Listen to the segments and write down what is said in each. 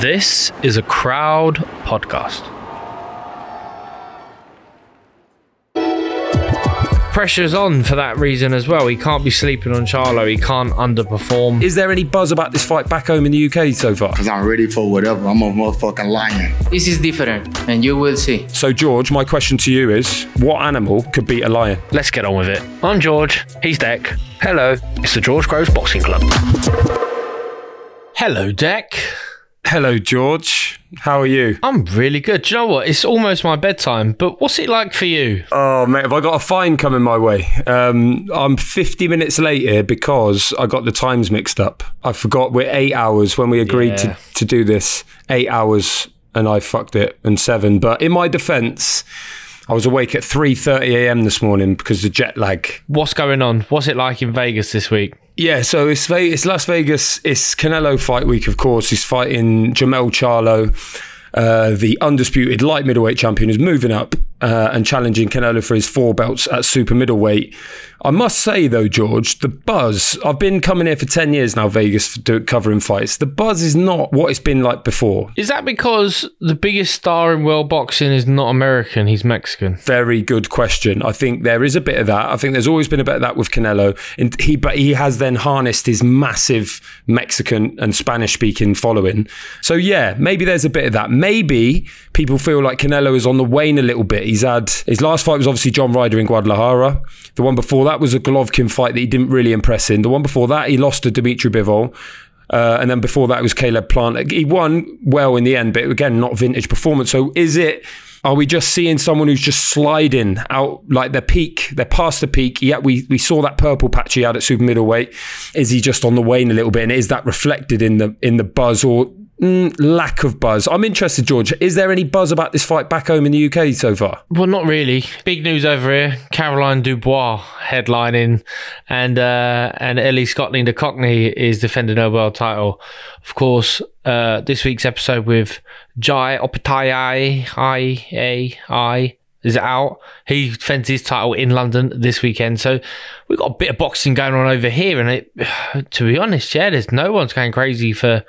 This is a crowd podcast. Pressure's on for that reason as well. He can't be sleeping on Charlo. He can't underperform. Is there any buzz about this fight back home in the UK so far? Cause I'm ready for whatever. I'm a motherfucking lion. This is different, and you will see. So, George, my question to you is what animal could beat a lion? Let's get on with it. I'm George. He's Dec. Hello. It's the George Groves Boxing Club. Hello, Dec. Hello, George. How are you? I'm really good. Do you know what? It's almost my bedtime, but what's it like for you? Oh, mate, have I got a fine coming my way? Um, I'm 50 minutes late here because I got the times mixed up. I forgot we're eight hours when we agreed Yeah. to, to do this. Eight hours, and I fucked it, and seven. But in my defence, I was awake at 3:30 a.m. this morning because the jet lag. What's going on? What's it like in Vegas this week? Yeah, so it's Las Vegas. It's Canelo fight week, of course. He's fighting Jermell Charlo, uh, the undisputed light middleweight champion, is moving up uh, and challenging Canelo for his four belts at super middleweight. I must say though, George, the buzz. I've been coming here for ten years now, Vegas, do, covering fights. The buzz is not what it's been like before. Is that because the biggest star in world boxing is not American? He's Mexican. Very good question. I think there is a bit of that. I think there's always been a bit of that with Canelo. And he, but he has then harnessed his massive Mexican and Spanish speaking following. So yeah, maybe there's a bit of that. Maybe people feel like Canelo is on the wane a little bit. He's had his last fight was obviously John Ryder in Guadalajara. The one before that was a Golovkin fight that he didn't really impress in. The one before that he lost to Dimitri Bivol. Uh, and then before that was Caleb Plant. He won well in the end, but again, not vintage performance. So is it? Are we just seeing someone who's just sliding out like their peak? They're past the peak. Yeah, we we saw that purple patch he had at super middleweight. Is he just on the wane a little bit? And is that reflected in the in the buzz or mm, lack of buzz? I'm interested, George. Is there any buzz about this fight back home in the UK so far? Well, not really. Big news over here. Caroline Dubois headlining, and uh, and Ellie Scotney de Cockney is defending her world title. Of course, uh, this week's episode with Jai Opetaia I A I is out. He defends his title in London this weekend. So we've got a bit of boxing going on over here, and it, to be honest, yeah, there's no one's going crazy for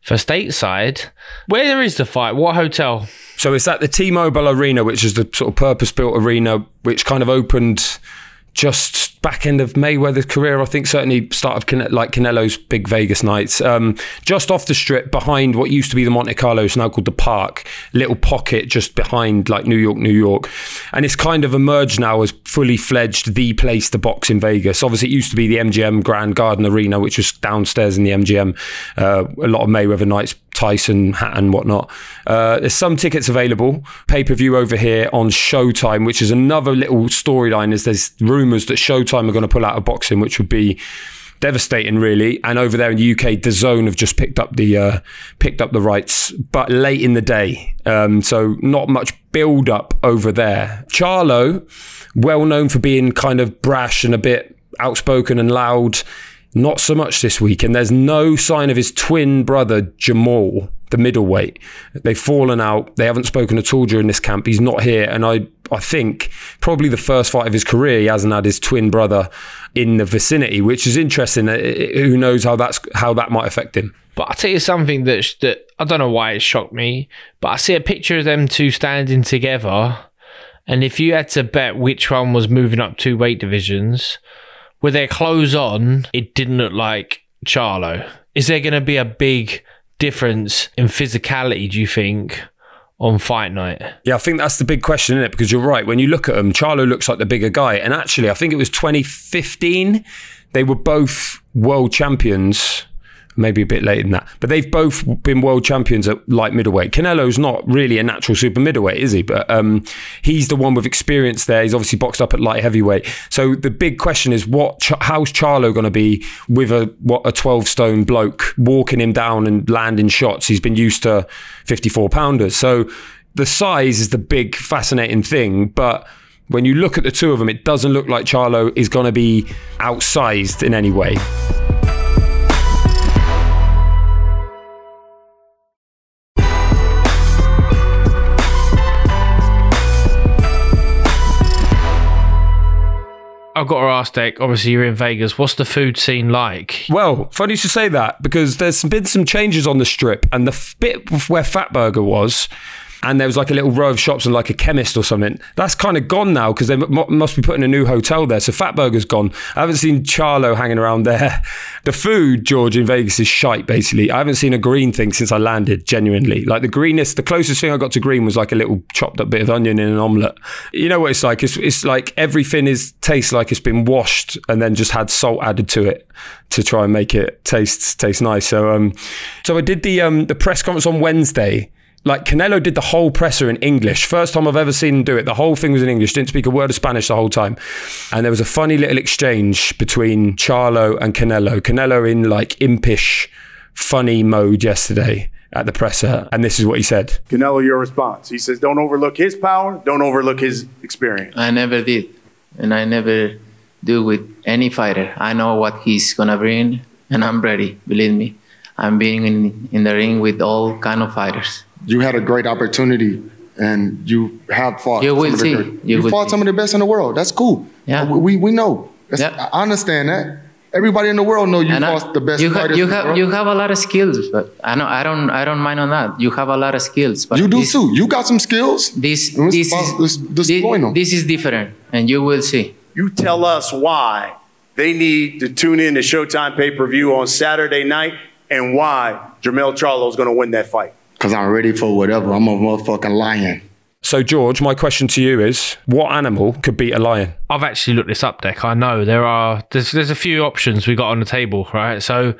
for stateside. Where is the fight? What hotel? So it's at the T-Mobile Arena, which is the sort of purpose-built arena, which kind of opened just back end of Mayweather's career. I think certainly start of Cane- like Canelo's big Vegas nights. Um, just off the strip, behind what used to be the Monte Carlo, it's now called the Park. Little pocket just behind like New York, New York, and it's kind of emerged now as fully fledged the place to box in Vegas. Obviously, it used to be the MGM Grand Garden Arena, which was downstairs in the MGM. Uh, a lot of Mayweather nights Tyson and whatnot. Uh, there's some tickets available. Pay per view over here on Showtime, which is another little storyline. Is there's rumours that Showtime are going to pull out of boxing, which would be devastating, really. And over there in the UK, DAZN have just picked up the uh, picked up the rights, but late in the day, um, so not much build up over there. Charlo, well known for being kind of brash and a bit outspoken and loud. Not so much this week, and there's no sign of his twin brother Jermall, the middleweight. They've fallen out. They haven't spoken at all during this camp. He's not here, and I, I think probably the first fight of his career, he hasn't had his twin brother in the vicinity, which is interesting. Uh, Who knows how that's how that might affect him? But I'll tell you something that, that I don't know why it shocked me, but I see a picture of them two standing together. And if you had to bet which one was moving up two weight divisions, with their clothes on, it didn't look like Charlo. Is there going to be a big difference in physicality, do you think, on fight night? Yeah, I think that's the big question, isn't it? Because you're right. When you look at them, Charlo looks like the bigger guy. And actually, I think it was 2015. They were both world champions. Maybe a bit later than that, but they've both been world champions at light middleweight. Canelo's not really a natural super middleweight, is he? But um, he's the one with experience there. He's obviously boxed up at light heavyweight. So the big question is, what? How's Charlo going to be with a what a twelve stone bloke walking him down and landing shots? He's been used to fifty four pounders. So the size is the big fascinating thing, but when you look at the two of them, it doesn't look like Charlo is going to be outsized in any way. I've got to ask, Dec. Obviously, you're in Vegas. What's the food scene like? Well, funny you should say that because there's been some changes on the strip, and the bit where Fatburger was, and there was like a little row of shops and like a chemist or something. That's kind of gone now because they m- must be putting a new hotel there. So Fatburger's gone. I haven't seen Charlo hanging around there. The food, George, in Vegas is shite. Basically, I haven't seen a green thing since I landed. Genuinely, like the greenest, the closest thing I got to green was like a little chopped up bit of onion in an omelette. You know what it's like? It's, it's like everything is tastes like it's been washed and then just had salt added to it to try and make it taste taste nice. So um, so I did the um the press conference on Wednesday like Canelo did the whole presser in English. First time I've ever seen him do it. The whole thing was in English. Didn't speak a word of Spanish the whole time. And there was a funny little exchange between Charlo and Canelo. Canelo in like impish, funny mode yesterday at the presser. And this is what he said. Canelo, your response. He says, don't overlook his power, don't overlook his experience. I never did, and I never do with any fighter. I know what he's gonna bring, and I'm ready. Believe me, I'm being in, in the ring with all kind of fighters. You had a great opportunity and you have fought. You will some of the see. great- You You, will fought see. some of the best in the world. That's cool. Yeah. We, we, we know. That's, Yeah. I understand that. Everybody in the world know you And I- fought the best you, ha- fighters you have world. you have a lot of skills, but I know I don't I don't mind on that. You have a lot of skills, but You do this, too. You got some skills. This Let's this is destroy thi- them. this is different, and you will see. You tell us why they need to tune in to Showtime pay per view on Saturday night and why Jermell Charlo is going to win that fight. Because I'm ready for whatever. I'm a motherfucking lion. So, George, my question to you is what animal could beat a lion? I've actually looked this up, Dec. I know there are there's there's a few options we got on the table, right? So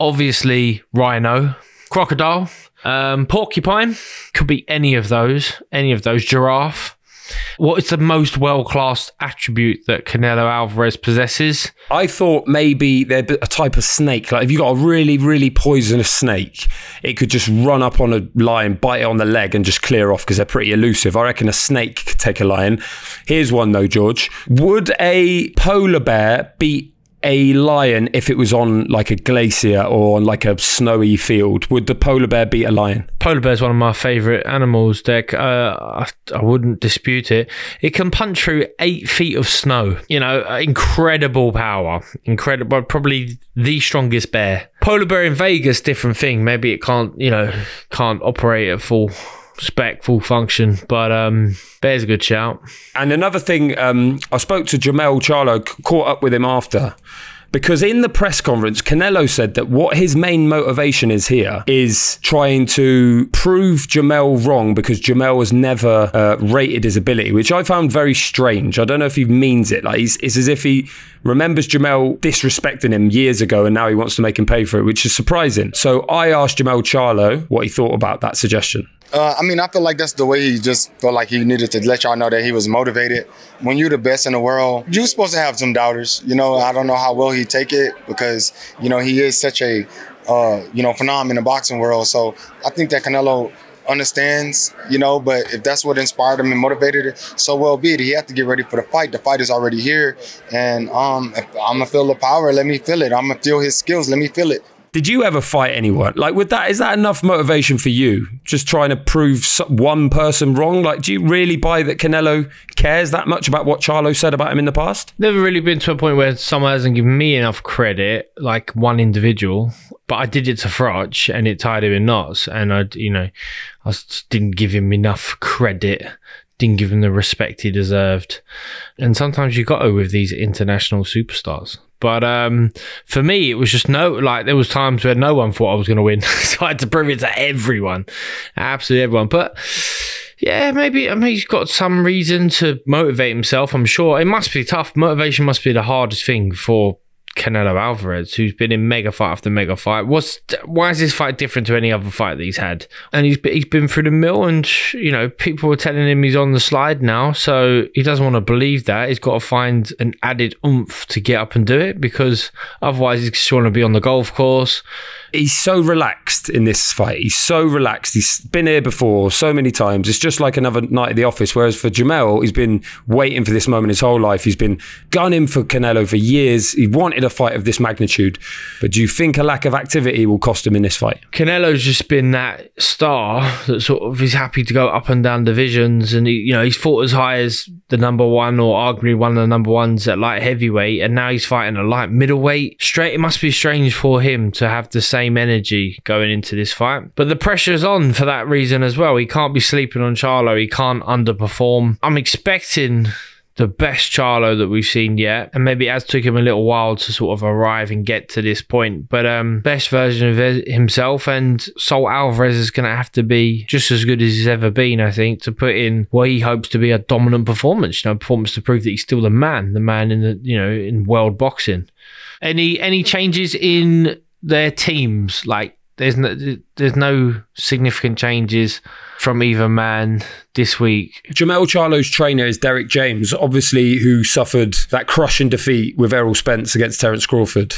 obviously rhino, crocodile, um, porcupine could be any of those, any of those. Giraffe. What is the most well classed attribute that Canelo Alvarez possesses? I thought maybe they're a type of snake. Like if you got a really, really poisonous snake, it could just run up on a lion, bite it on the leg, and just clear off because they're pretty elusive. I reckon a snake could take a lion. Here's one though, George. Would a polar bear beat a lion if it was on like a glacier or on like a snowy field? Would the polar bear beat a lion? Polar bear is one of my favourite animals, Dec. Uh, I, I wouldn't dispute it. It can punch through eight feet of snow. You know, uh, incredible power. Incredible. Probably the strongest bear. Polar bear in Vegas, different thing. Maybe it can't, you know, can't operate at full spec, full function. But um, bear's a good shout. And another thing, um, I spoke to Jermell Charlo, caught up with him after. Because in the press conference, Canelo said that what his main motivation is here is trying to prove Jermell wrong because Jermell has never uh, rated his ability, which I found very strange. I don't know if he means it. Like it's as if he remembers Jermell disrespecting him years ago and now he wants to make him pay for it, which is surprising. So I asked Jermell Charlo what he thought about that suggestion. Uh, I mean, I feel like that's the way he just felt like he needed to let y'all know that he was motivated. When you're the best in the world, you're supposed to have some doubters. You know, I don't know how well he take it because you know he is such a uh, you know phenomenon in the boxing world. So I think that Canelo understands, you know, but if that's what inspired him and motivated it, so well be it. He had to get ready for the fight. The fight is already here, and um, I'm gonna feel the power. Let me feel it. I'm gonna feel his skills. Let me feel it. Did you ever fight anyone? Like, with that, is that enough motivation for you? Just trying to prove one person wrong? Like, do you really buy that Canelo cares that much about what Charlo said about him in the past? Never really been to a point where someone hasn't given me enough credit, like one individual. But I did it to Froch and it tied him in knots. And I, you know, I didn't give him enough credit, didn't give him the respect he deserved. And sometimes you got to with these international superstars. But um, for me, it was just no, like there was times where no one thought I was going to win. so I had to prove it to everyone, absolutely everyone. But yeah, maybe I mean he's got some reason to motivate himself. I'm sure it must be tough. Motivation must be the hardest thing for Canelo Alvarez, who's been in mega fight after mega fight. What's why is this fight different to any other fight that he's had? And he's he's been through the mill, and you know people are telling him he's on the slide now, so he doesn't want to believe that. He's got to find an added oomph to get up and do it because otherwise he's just want to be on the golf course he's so relaxed in this fight. He's so relaxed. He's been here before so many times. It's just like another night at the office. Whereas for Jermell, he's been waiting for this moment his whole life. He's been gunning for Canelo for years. He wanted a fight of this magnitude. But do you think a lack of activity will cost him in this fight? Canelo's just been that star that sort of is happy to go up and down divisions, and he, you know he's fought as high as the number one or arguably one of the number ones at light heavyweight, and now he's fighting a light middleweight. Straight, it must be strange for him to have the same energy going into this fight, but the pressure's on for that reason as well. He can't be sleeping on Charlo. He can't underperform. I'm expecting the best Charlo that we've seen yet. And maybe it has took him a little while to sort of arrive and get to this point. But um best version of himself and Saul Alvarez is gonna have to be just as good as he's ever been, I think, to put in what he hopes to be a dominant performance, you know, performance to prove that he's still the man, the man in the you know, in world boxing. Any any changes in their teams? Like there's no there's no significant changes from either man this week. Jermell Charlo's trainer is Derrick James, obviously, who suffered that crushing defeat with Errol Spence against Terence Crawford.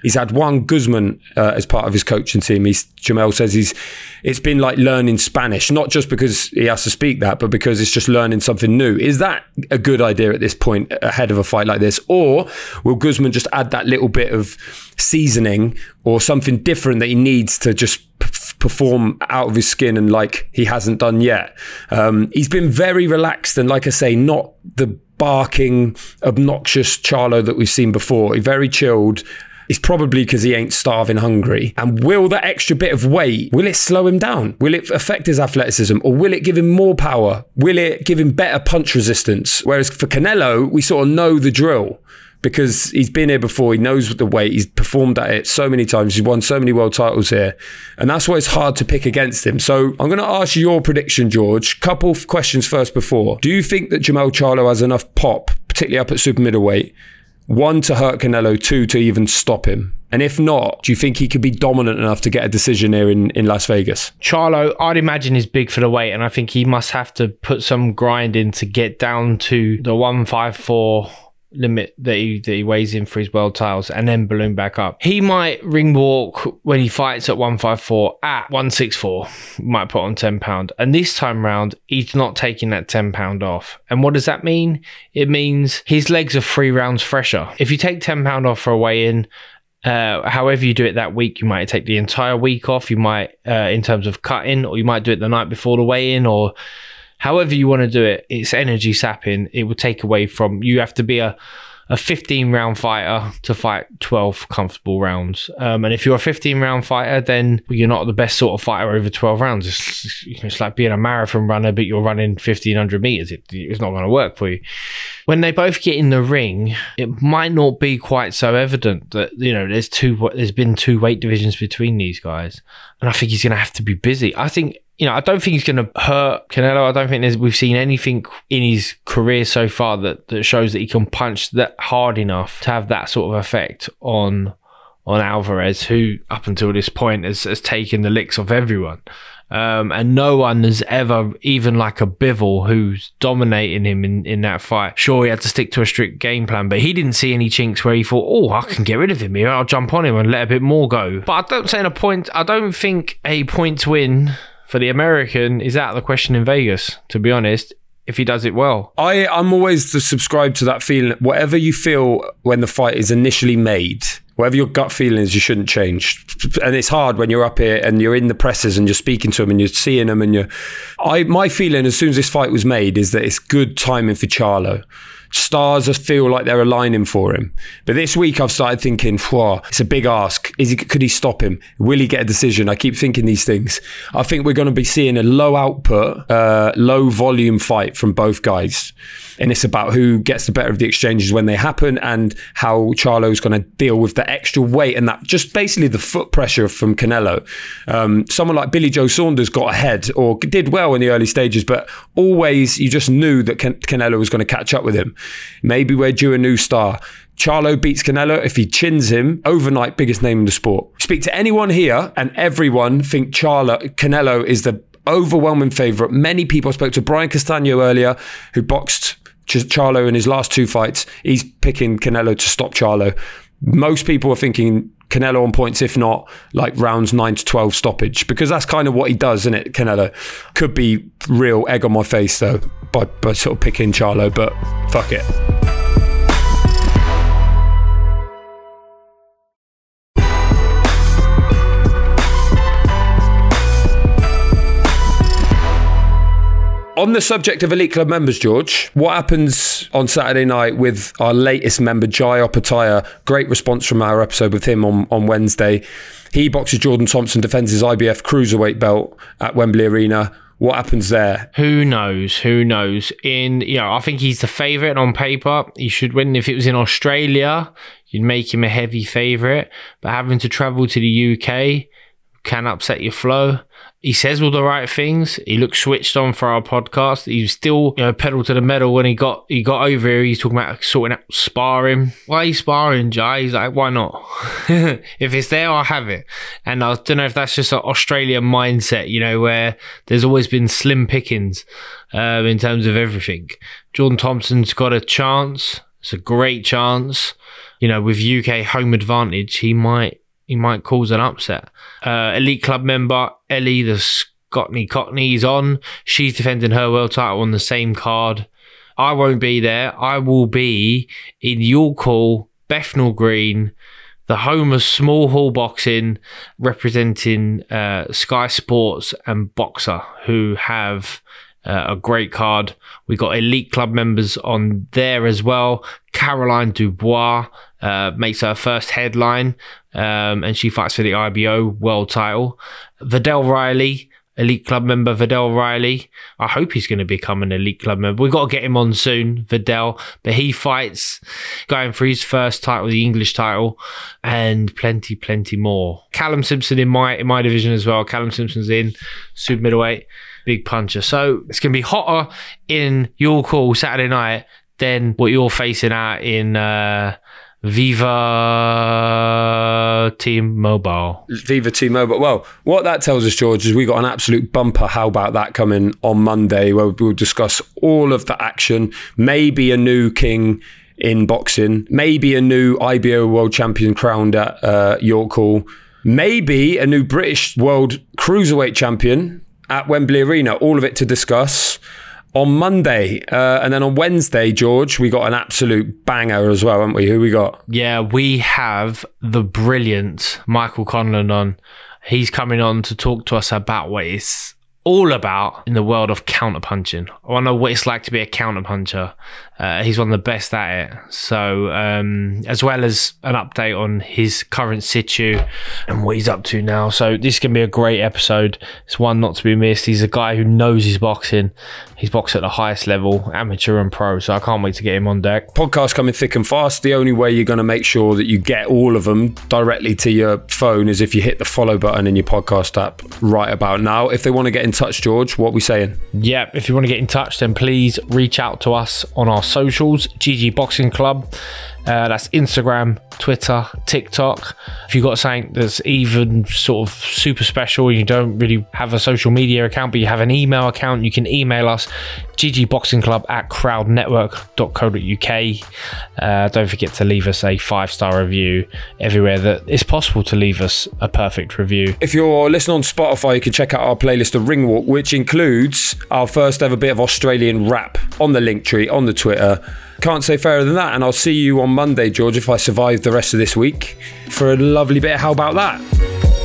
He's had Juan Guzman uh, as part of his coaching team. He's, Jermell says he's it's been like learning Spanish, not just because he has to speak that, but because it's just learning something new. Is that a good idea at this point ahead of a fight like this, or will Guzman just add that little bit of seasoning or something different that he needs to just perform out of his skin and like he hasn't done yet. Um, he's been very relaxed and, like I say, not the barking, obnoxious Charlo that we've seen before. He's very chilled. It's probably because he ain't starving hungry. And will that extra bit of weight, will it slow him down? Will it affect his athleticism? Or will it give him more power? Will it give him better punch resistance? Whereas for Canelo, we sort of know the drill because he's been here before. He knows the weight. He's performed at it so many times. He's won so many world titles here, and that's why it's hard to pick against him. So I'm going to ask you your prediction, George. Couple of questions first. Before, do you think that Jermell Charlo has enough pop, particularly up at super middleweight, one to hurt Canelo, two to even stop him? And if not, do you think he could be dominant enough to get a decision here in, in Las Vegas? Charlo, I'd imagine is big for the weight, and I think he must have to put some grind in to get down to the 154 limit that he, that he weighs in for his world titles and then balloon back up. He might ring walk when he fights at 154 at 164, might put on 10 pound. And this time round, he's not taking that 10 pound off. And what does that mean? It means his legs are three rounds fresher. If you take 10 pound off for a weigh in, uh, however you do it that week, you might take the entire week off. You might, uh, in terms of cutting, or you might do it the night before the weigh in, or however you want to do it, it's energy sapping. It will take away from you have to be a a 15 round fighter to fight 12 comfortable rounds. Um, and if you're a 15 round fighter, then you're not the best sort of fighter over 12 rounds. It's, it's like being a marathon runner, but you're running 1500 meters. It, it's not going to work for you. When they both get in the ring, it might not be quite so evident that, you know, there's two, there's been two weight divisions between these guys. And I think he's going to have to be busy. I think you know, I don't think he's going to hurt Canelo. I don't think we've seen anything in his career so far that, that shows that he can punch that hard enough to have that sort of effect on on Alvarez, who up until this point has, has taken the licks of everyone. Um, and no one has ever, even like a Bivol who's dominating him in, in that fight. Sure, he had to stick to a strict game plan, but he didn't see any chinks where he thought, oh, I can get rid of him here. I'll jump on him and let a bit more go. But I don't say in a point, I don't think a point win for the American is out of the question in Vegas, to be honest, if he does it well. I, I'm always subscribed to that feeling. Whatever you feel when the fight is initially made, whatever your gut feeling is, you shouldn't change. And it's hard when you're up here and you're in the presses and you're speaking to them and you're seeing them and you're. I my feeling as soon as this fight was made is that it's good timing for Charlo stars feel like they're aligning for him. But this week I've started thinking, wow, it's a big ask. Is he, could he stop him? Will he get a decision? I keep thinking these things. I think we're going to be seeing a low output, uh, low volume fight from both guys. And it's about who gets the better of the exchanges when they happen and how Charlo's going to deal with the extra weight and that just basically the foot pressure from Canelo. Um, someone like Billy Joe Saunders got ahead or did well in the early stages, but always you just knew that Can- Canelo was going to catch up with him. Maybe we're due a new star. Charlo beats Canelo. If he chins him, overnight biggest name in the sport. Speak to anyone here, and everyone think Charlo Canelo is the overwhelming favourite. Many people I spoke to Brian Castano earlier, who boxed Charlo in his last two fights. He's picking Canelo to stop Charlo. most people are thinking Canelo on points, if not like rounds nine to 12 stoppage, because that's kind of what he does, isn't it? Canelo could be real egg on my face, though, by, by sort of picking Charlo, but fuck it. On the subject of Elite Club members, George, what happens on Saturday night with our latest member, Jai Opetaia? Great response from our episode with him on, on Wednesday. He boxes Jordan Thompson, defends his IBF cruiserweight belt at Wembley Arena. What happens there? Who knows? Who knows? In you know, I think he's the favourite on paper. He should win. If it was in Australia, you'd make him a heavy favourite. But having to travel to the UK can upset your flow. He says all the right things. He looks switched on for our podcast. He was still, you know, pedal to the metal when he got he got over here. He's talking about sorting out sparring. Why are you sparring, Jai? He's like, why not? if it's there, I'll have it. And I don't know if that's just an Australian mindset, you know, where there's always been slim pickings um, in terms of everything. Jordan Thompson's got a chance. It's a great chance. You know, with UK home advantage, he might he might cause an upset. Uh, elite club member Ellie, the Scotney Cockney, is on. She's defending her world title on the same card. I won't be there. I will be in York Hall, Bethnal Green, the home of small hall boxing, representing uh, Sky Sports and Boxxer, who have uh, a great card. We got elite club members on there as well. Caroline Dubois uh, makes her first headline, um, and she fights for the IBO world title. Viddal Riley, elite club member Viddal Riley. I hope he's going to become an elite club member. We've got to get him on soon, Viddal. But he fights going for his first title, the English title, and plenty, plenty more. Callum Simpson in my in my division as well. Callum Simpson's in super middleweight, big puncher. So it's going to be hotter in York Hall Saturday night than what you're facing out in. Uh, Viva T-Mobile. Viva T-Mobile. Well, what that tells us, George, is we got an absolute bumper. How about that coming on Monday, where we'll discuss all of the action, maybe a new king in boxing, maybe a new IBO World Champion crowned at uh, York Hall, maybe a new British World Cruiserweight Champion at Wembley Arena. All of it to discuss on Monday. Uh, and then on Wednesday, George, we got an absolute banger as well, haven't we? Who we got? Yeah, we have the brilliant Michael Conlan on. He's coming on to talk to us about what it's all about in the world of counterpunching. I want to know what it's like to be a counterpuncher. Uh, he's one of the best at it. So, um, as well as an update on his current situ and what he's up to now. So, this can be a great episode. It's one not to be missed. He's a guy who knows his boxing. He's boxed at the highest level, amateur and pro. So, I can't wait to get him on Dec. Podcast coming thick and fast. The only way you're going to make sure that you get all of them directly to your phone is if you hit the follow button in your podcast app right about now. If they want to get in touch, George, what are we saying? Yeah, if you want to get in touch, then please reach out to us on our socials, GG Boxing Club. Uh, that's Instagram, Twitter, TikTok. If you've got something that's even sort of super special you don't really have a social media account, but you have an email account, you can email us ggboxingclub at crowdnetwork.co.uk. Uh, don't forget to leave us a five star review everywhere that it's possible to leave us a perfect review. If you're listening on Spotify, you can check out our playlist of Ring Walk, which includes our first ever bit of Australian rap on the Linktree, on the Twitter. Can't say fairer than that. And I'll see you on Monday, George, if I survive the rest of this week for a lovely bit. How about that?